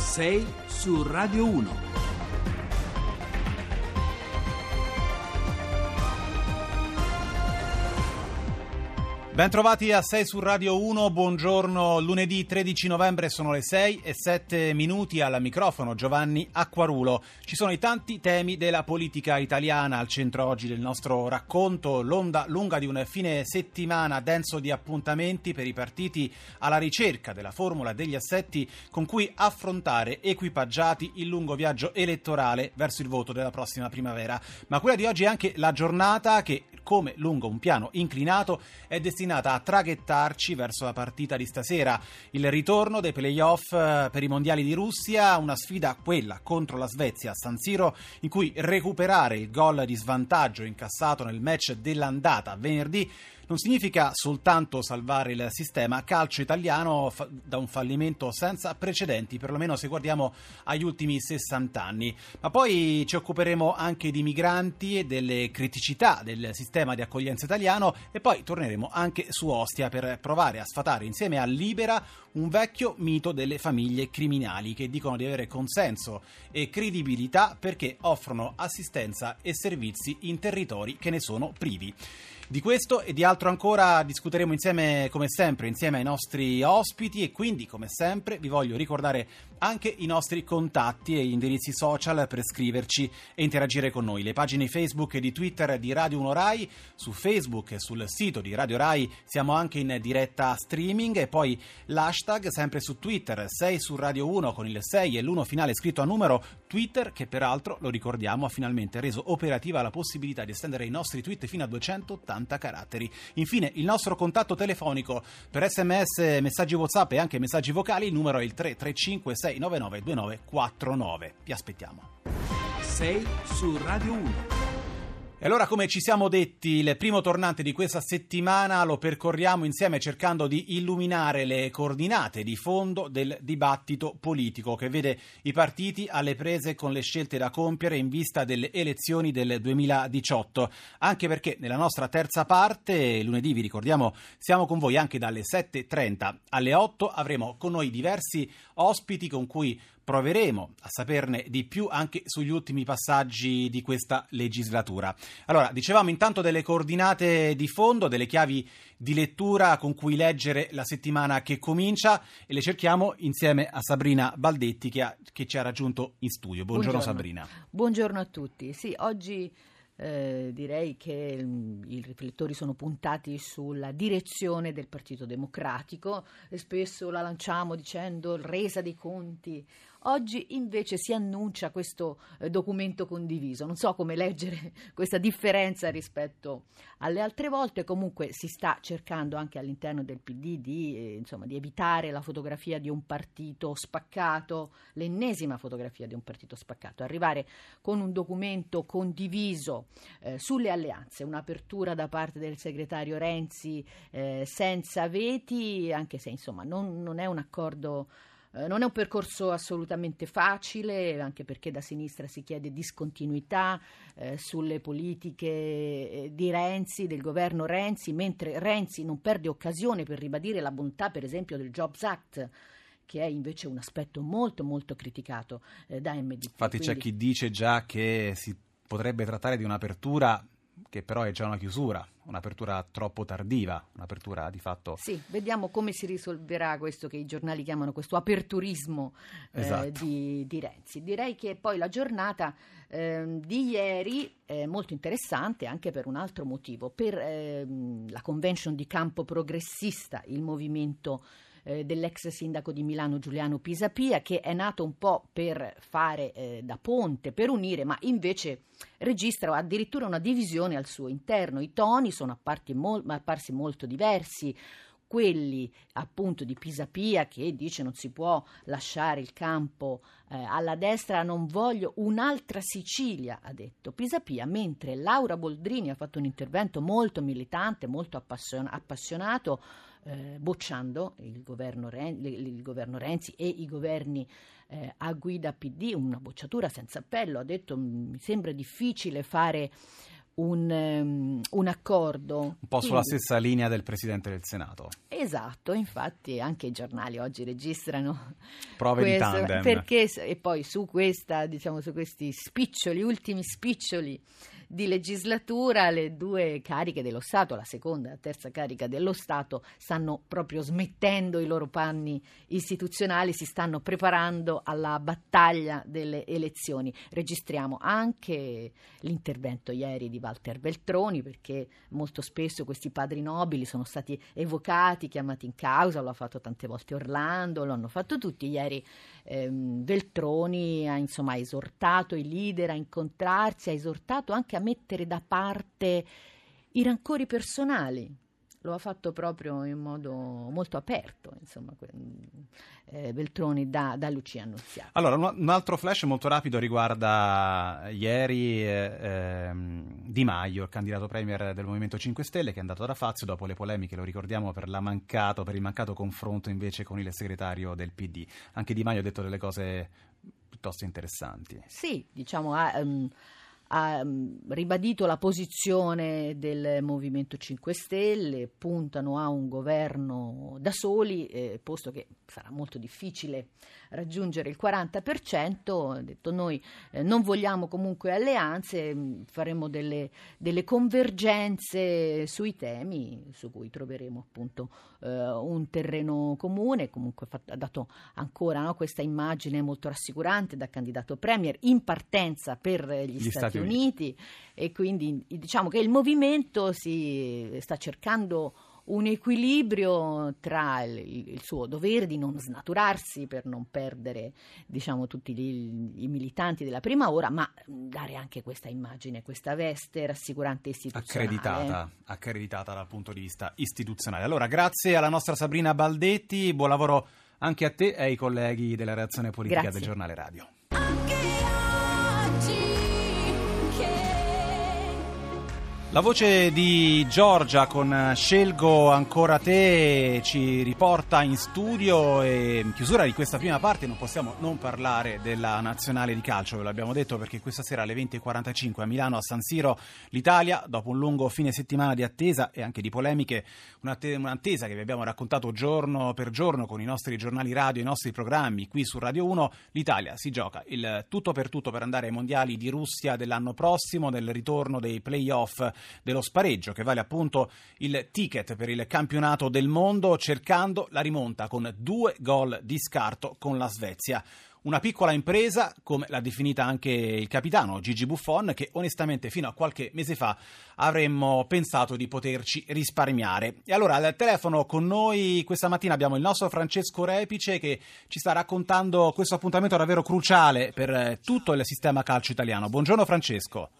6 su Radio 1. Bentrovati a 6 su Radio 1, buongiorno, lunedì 13 novembre sono le 6 e 7 minuti al microfono Giovanni Acquarulo. Ci sono i tanti temi della politica italiana al centro oggi del nostro racconto, l'onda lunga di un fine settimana denso di appuntamenti per i partiti alla ricerca della formula degli assetti con cui affrontare equipaggiati il lungo viaggio elettorale verso il voto della prossima primavera. Ma quella di oggi è anche la giornata che come lungo un piano inclinato è destinata a traghettarci verso la partita di stasera. Il ritorno dei playoff eh, per i mondiali di Russia, una sfida quella contro la Svezia a San Siro in cui recuperare il gol di svantaggio incassato nel match dell'andata venerdì non significa soltanto salvare il sistema calcio italiano fa- da un fallimento senza precedenti, perlomeno se guardiamo agli ultimi 60 anni. Ma poi ci occuperemo anche di migranti e delle criticità del sistema di accoglienza italiano e poi torneremo anche su Ostia per provare a sfatare insieme a Libera un vecchio mito delle famiglie criminali che dicono di avere consenso e credibilità perché offrono assistenza e servizi in territori che ne sono privi. Di questo e di altro ancora discuteremo insieme, come sempre, insieme ai nostri ospiti. E quindi, come sempre, vi voglio ricordare anche i nostri contatti e indirizzi social per scriverci e interagire con noi. Le pagine Facebook e di Twitter di Radio 1 Rai, su Facebook e sul sito di Radio Rai siamo anche in diretta streaming e poi l'hashtag sempre su Twitter, 6 su Radio 1 con il 6 e l'1 finale scritto a numero, Twitter che peraltro, lo ricordiamo, ha finalmente reso operativa la possibilità di estendere i nostri tweet fino a 280 60 caratteri. Infine, il nostro contatto telefonico per sms, messaggi WhatsApp e anche messaggi vocali, il numero è il 335 699 2949. Vi aspettiamo. 6 su Radio 1. E allora, come ci siamo detti, il primo tornante di questa settimana lo percorriamo insieme cercando di illuminare le coordinate di fondo del dibattito politico che vede i partiti alle prese con le scelte da compiere in vista delle elezioni del 2018. Anche perché nella nostra terza parte, lunedì vi ricordiamo, siamo con voi anche dalle 7.30 alle 8. Avremo con noi diversi ospiti con cui proveremo a saperne di più anche sugli ultimi passaggi di questa legislatura. Allora, dicevamo intanto delle coordinate di fondo, delle chiavi di lettura con cui leggere la settimana che comincia e le cerchiamo insieme a Sabrina Baldetti che, ha, che ci ha raggiunto in studio. Buongiorno, Buongiorno. Sabrina. Buongiorno a tutti. Sì, oggi eh, direi che mm, i riflettori sono puntati sulla direzione del Partito Democratico e spesso la lanciamo dicendo resa dei conti. Oggi invece si annuncia questo eh, documento condiviso. Non so come leggere questa differenza rispetto alle altre volte, comunque si sta cercando anche all'interno del PD di, eh, insomma, di evitare la fotografia di un partito spaccato, l'ennesima fotografia di un partito spaccato, arrivare con un documento condiviso eh, sulle alleanze, un'apertura da parte del segretario Renzi eh, senza veti, anche se insomma non, non è un accordo eh, non è un percorso assolutamente facile, anche perché da sinistra si chiede discontinuità eh, sulle politiche eh, di Renzi, del governo Renzi, mentre Renzi non perde occasione per ribadire la bontà, per esempio, del Jobs Act che è invece un aspetto molto molto criticato eh, da MDP. Infatti Quindi... c'è chi dice già che si potrebbe trattare di un'apertura che però è già una chiusura, un'apertura troppo tardiva, un'apertura di fatto... Sì, vediamo come si risolverà questo che i giornali chiamano questo aperturismo eh, esatto. eh, di, di, Renzi. Direi che poi la giornata eh, di ieri è molto interessante anche per un altro motivo, per ehm, la convention di campo progressista, il movimento eh, dell'ex sindaco di Milano Giuliano Pisapia, che è nato un po' per fare eh, da ponte, per unire, ma invece registra addirittura una divisione al suo interno. I toni sono mol- apparsi molto diversi quelli appunto di Pisapia che dice non si può lasciare il campo eh, alla destra, non voglio un'altra Sicilia, ha detto Pisapia, mentre Laura Boldrini ha fatto un intervento molto militante, molto appassion- appassionato eh, bocciando il governo, Ren- il governo, Renzi e i governi eh, a guida PD, una bocciatura senza appello, ha detto mi sembra difficile fare un, um, un accordo. Un po' Quindi, sulla stessa linea del Presidente del Senato. Esatto, infatti anche i giornali oggi registrano prove questo, di tandem. Perché, e poi su, questa, diciamo, su questi spiccioli, ultimi spiccioli di legislatura le due cariche dello Stato, la seconda e la terza carica dello Stato, stanno proprio smettendo i loro panni istituzionali, si stanno preparando alla battaglia delle elezioni. Registriamo anche l'intervento ieri di Walter Veltroni perché molto spesso questi padri nobili sono stati evocati, chiamati in causa, lo ha fatto tante volte Orlando, lo hanno fatto tutti. Ieri ehm, Veltroni ha insomma esortato i leader a incontrarsi, ha esortato anche a mettere da parte i rancori personali. Lo ha fatto proprio in modo molto aperto, insomma, eh, Beltroni da, da, Lucia Annunziata. Allora, un, altro flash molto rapido riguarda ieri eh, ehm, Di Maio, il candidato premier del Movimento 5 Stelle, che è andato da Fazio dopo le polemiche, lo ricordiamo, per, mancato, per il mancato confronto invece con il segretario del PD. Anche Di Maio ha detto delle cose piuttosto interessanti. Sì, diciamo... Ha, um, ha mm, ribadito la posizione del Movimento 5 Stelle, puntano a un governo da soli, eh, posto che sarà molto difficile raggiungere il 40%, ha detto noi eh, non vogliamo comunque alleanze, mm, faremo delle, delle, convergenze sui temi su cui troveremo appunto eh, un terreno comune, comunque ha dato ancora no, questa immagine molto rassicurante da candidato premier in partenza per gli, gli Stati, Stati Uniti. Uniti e quindi diciamo che il movimento si sta cercando un equilibrio tra il, il, suo dovere di non snaturarsi per non perdere diciamo, tutti gli, i militanti della prima ora, ma dare anche questa immagine, questa veste rassicurante istituzionale. Accreditata, accreditata dal punto di vista istituzionale. Allora, grazie alla nostra Sabrina Baldetti, buon lavoro anche a te e ai colleghi della reazione politica grazie. del giornale radio. La voce di Giorgia con Scelgo ancora te ci riporta in studio e in chiusura di questa prima parte non possiamo non parlare della nazionale di calcio, ve l'abbiamo detto perché questa sera alle 20.45 a Milano a San Siro l'Italia, dopo un lungo fine settimana di attesa e anche di polemiche, un'attesa che vi abbiamo raccontato giorno per giorno con i nostri giornali radio, i nostri programmi qui su Radio 1, l'Italia si gioca il tutto per tutto per andare ai mondiali di Russia dell'anno prossimo, nel ritorno dei playoff dello spareggio che vale appunto il ticket per il campionato del mondo cercando la rimonta con due gol di scarto con la Svezia. Una piccola impresa, come l'ha definita anche il capitano Gigi Buffon, che onestamente fino a qualche mese fa avremmo pensato di poterci risparmiare. E allora al telefono con noi questa mattina abbiamo il nostro Francesco Repice che ci sta raccontando questo appuntamento davvero cruciale per tutto il sistema calcio italiano. Buongiorno Francesco.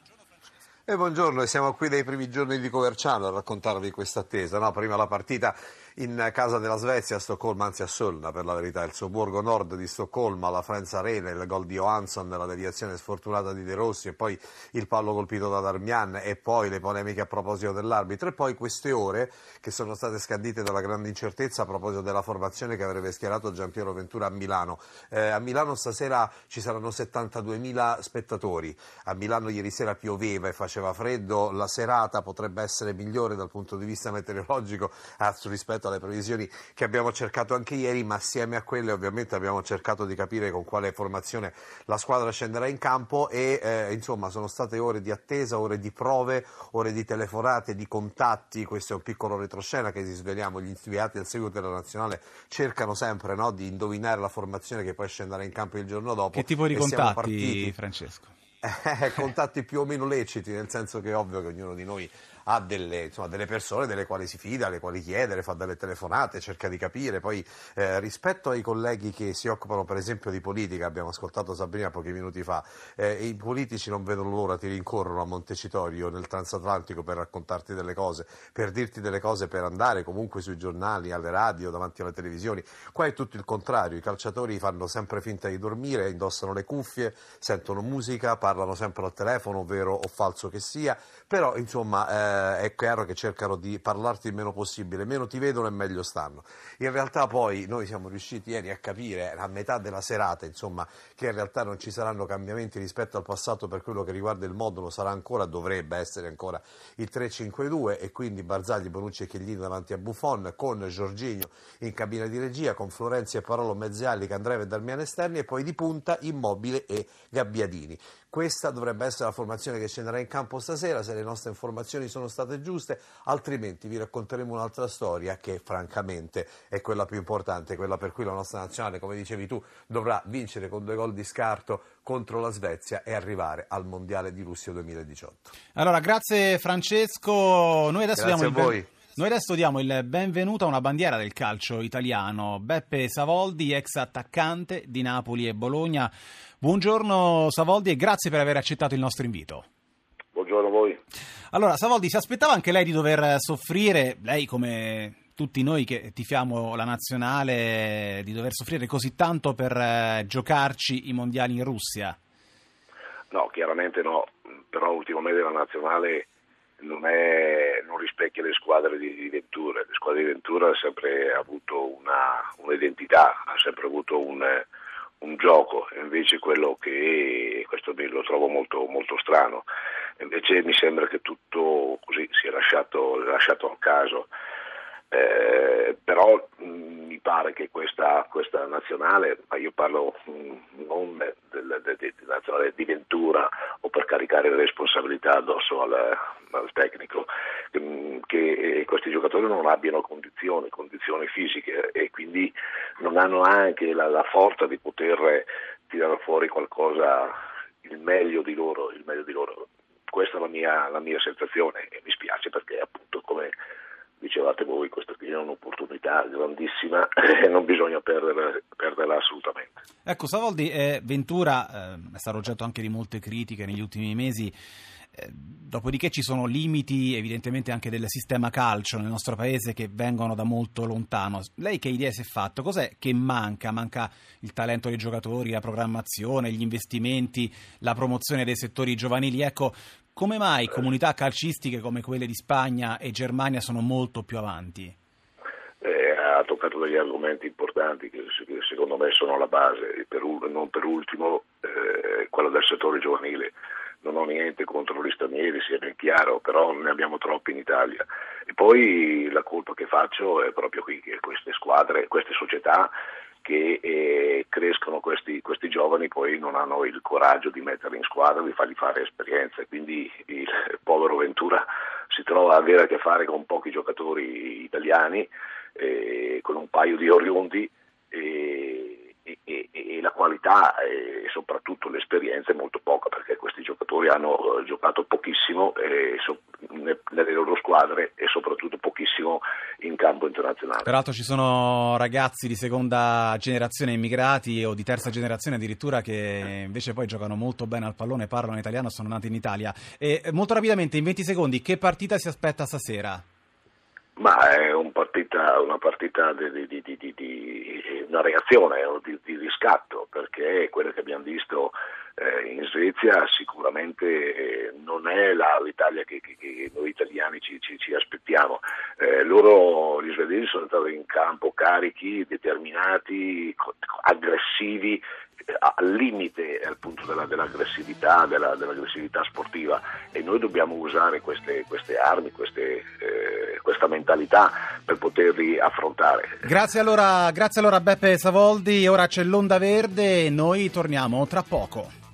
E buongiorno, siamo qui dai primi giorni di Coverciano a raccontarvi questa attesa. No? Prima la partita in casa della Svezia a Stoccolma, anzi a Solna per la verità, il sobborgo nord di Stoccolma, la Friends Arena, il gol di Johansson, la deviazione sfortunata di De Rossi e poi il pallo colpito da Darmian e poi le polemiche a proposito dell'arbitro. E poi queste ore che sono state scandite dalla grande incertezza a proposito della formazione che avrebbe schierato Giampiero Ventura a Milano. Eh, a Milano stasera ci saranno 72.000 spettatori, a Milano ieri sera pioveva e faceva freddo, la serata potrebbe essere migliore dal punto di vista meteorologico rispetto alle previsioni che abbiamo cercato anche ieri, ma assieme a quelle ovviamente abbiamo cercato di capire con quale formazione la squadra scenderà in campo e eh, insomma sono state ore di attesa, ore di prove, ore di telefonate, di contatti, questo è un piccolo retroscena che si sveliamo, gli inviati al seguito della nazionale cercano sempre no, di indovinare la formazione che poi scenderà in campo il giorno dopo. Che tipo di contatti, Francesco? Eh, contatti più o meno leciti, nel senso che è ovvio che ognuno di noi ha delle, insomma, delle, persone delle quali si fida, alle quali chiedere, fa delle telefonate, cerca di capire. Poi eh, rispetto ai colleghi che si occupano per esempio di politica, abbiamo ascoltato Sabrina pochi minuti fa, eh, i politici non vedono l'ora, ti rincorrono a Montecitorio nel transatlantico per raccontarti delle cose, per dirti delle cose, per andare comunque sui giornali, alle radio, davanti alle televisioni. Qua è tutto il contrario, i calciatori fanno sempre finta di dormire, indossano le cuffie, sentono musica, parlano sempre al telefono, vero o falso che sia, però insomma... Eh, eh, è chiaro che cercano di parlarti il meno possibile, meno ti vedono e meglio stanno. In realtà poi noi siamo riusciti ieri a capire a metà della serata insomma, che in realtà non ci saranno cambiamenti rispetto al passato per quello che riguarda il modulo, sarà ancora, dovrebbe essere ancora il 3-5-2 e quindi Barzagli, Bonucci e Chiellini davanti a Buffon con Giorginio in cabina di regia, con Florenzi e Parolo Mezzialli, Candreve e Darmiano esterni e poi di punta Immobile e Gabbiadini. Questa dovrebbe essere la formazione che scenderà in campo stasera, se le nostre informazioni sono state giuste, altrimenti vi racconteremo un'altra storia che francamente è quella più importante, quella per cui la nostra nazionale, come dicevi tu, dovrà vincere con due gol di scarto contro la Svezia e arrivare al Mondiale di Russia 2018. Allora, grazie Francesco. Noi adesso Grazie diamo a il voi. Noi adesso diamo il benvenuto a una bandiera del calcio italiano, Beppe Savoldi, ex attaccante di Napoli e Bologna. Buongiorno Savoldi e grazie per aver accettato il nostro invito. Buongiorno a voi. Allora, Savoldi, si aspettava anche lei di dover soffrire, lei come tutti noi che tifiamo la nazionale, di dover soffrire così tanto per eh, giocarci i mondiali in Russia? No, chiaramente no, però ultimamente la nazionale non, è, non rispecchia le squadre di, di Ventura. Le squadre di Ventura hanno sempre avuto una, un'identità, ha sempre avuto un, un gioco, invece quello che questo lo trovo molto, molto strano. Invece mi sembra che tutto così sia lasciato, lasciato al caso. Eh, però mh, mi pare che questa, questa nazionale, ma io parlo mh, non del, del, del, nazionale di Ventura o per caricare le responsabilità addosso al, al tecnico, mh, che questi giocatori non abbiano condizioni, condizioni fisiche e quindi non hanno anche la, la forza di poter tirare fuori qualcosa, il meglio di loro, il meglio di loro. Questa è la mia, la mia sensazione e mi spiace perché appunto come dicevate voi, questa qui è un'opportunità grandissima e non bisogna perderla, perderla assolutamente. Ecco, Savoldi, eh, Ventura eh, è stato oggetto anche di molte critiche negli ultimi mesi, eh, dopodiché ci sono limiti evidentemente anche del sistema calcio nel nostro paese che vengono da molto lontano. Lei che idea si è fatto? Cos'è che manca? Manca il talento dei giocatori, la programmazione, gli investimenti, la promozione dei settori giovanili? Ecco, come mai comunità calcistiche come quelle di Spagna e Germania sono molto più avanti? Eh, ha toccato degli argomenti importanti che, che secondo me sono alla base, per, non per ultimo eh, quello del settore giovanile. Non ho niente contro gli stranieri, sia ben chiaro, però ne abbiamo troppi in Italia. E poi la colpa che faccio è proprio qui, che queste squadre, queste società che eh, crescono questi, questi, giovani poi non hanno il coraggio di metterli in squadra, di fargli fare esperienze, quindi il povero Ventura si trova ad avere a che fare con pochi giocatori italiani, eh, con un paio di oriundi e, e, e la qualità soprattutto l'esperienza è molto poca perché questi giocatori hanno giocato pochissimo eh, so, nelle loro squadre e soprattutto pochissimo in campo internazionale. Peraltro ci sono ragazzi di seconda generazione immigrati o di terza generazione addirittura che invece poi giocano molto bene al pallone, parlano italiano, sono nati in Italia. E molto rapidamente, in 20 secondi, che partita si aspetta stasera? Ma è un partita, una partita di, di, di, di, una reazione di, riscatto, perché quello che abbiamo visto eh, in Svezia sicuramente eh, non è la, l'Italia che, che, che, noi italiani ci, ci, ci aspettiamo. Eh, loro, gli svedesi, sono entrati in campo carichi, determinati, aggressivi, al limite al punto della, dell'aggressività, della, dell'aggressività sportiva e noi dobbiamo usare queste, queste armi, queste, eh, questa mentalità per poterli affrontare. Grazie allora, grazie allora Beppe Savoldi, ora c'è l'onda verde e noi torniamo tra poco.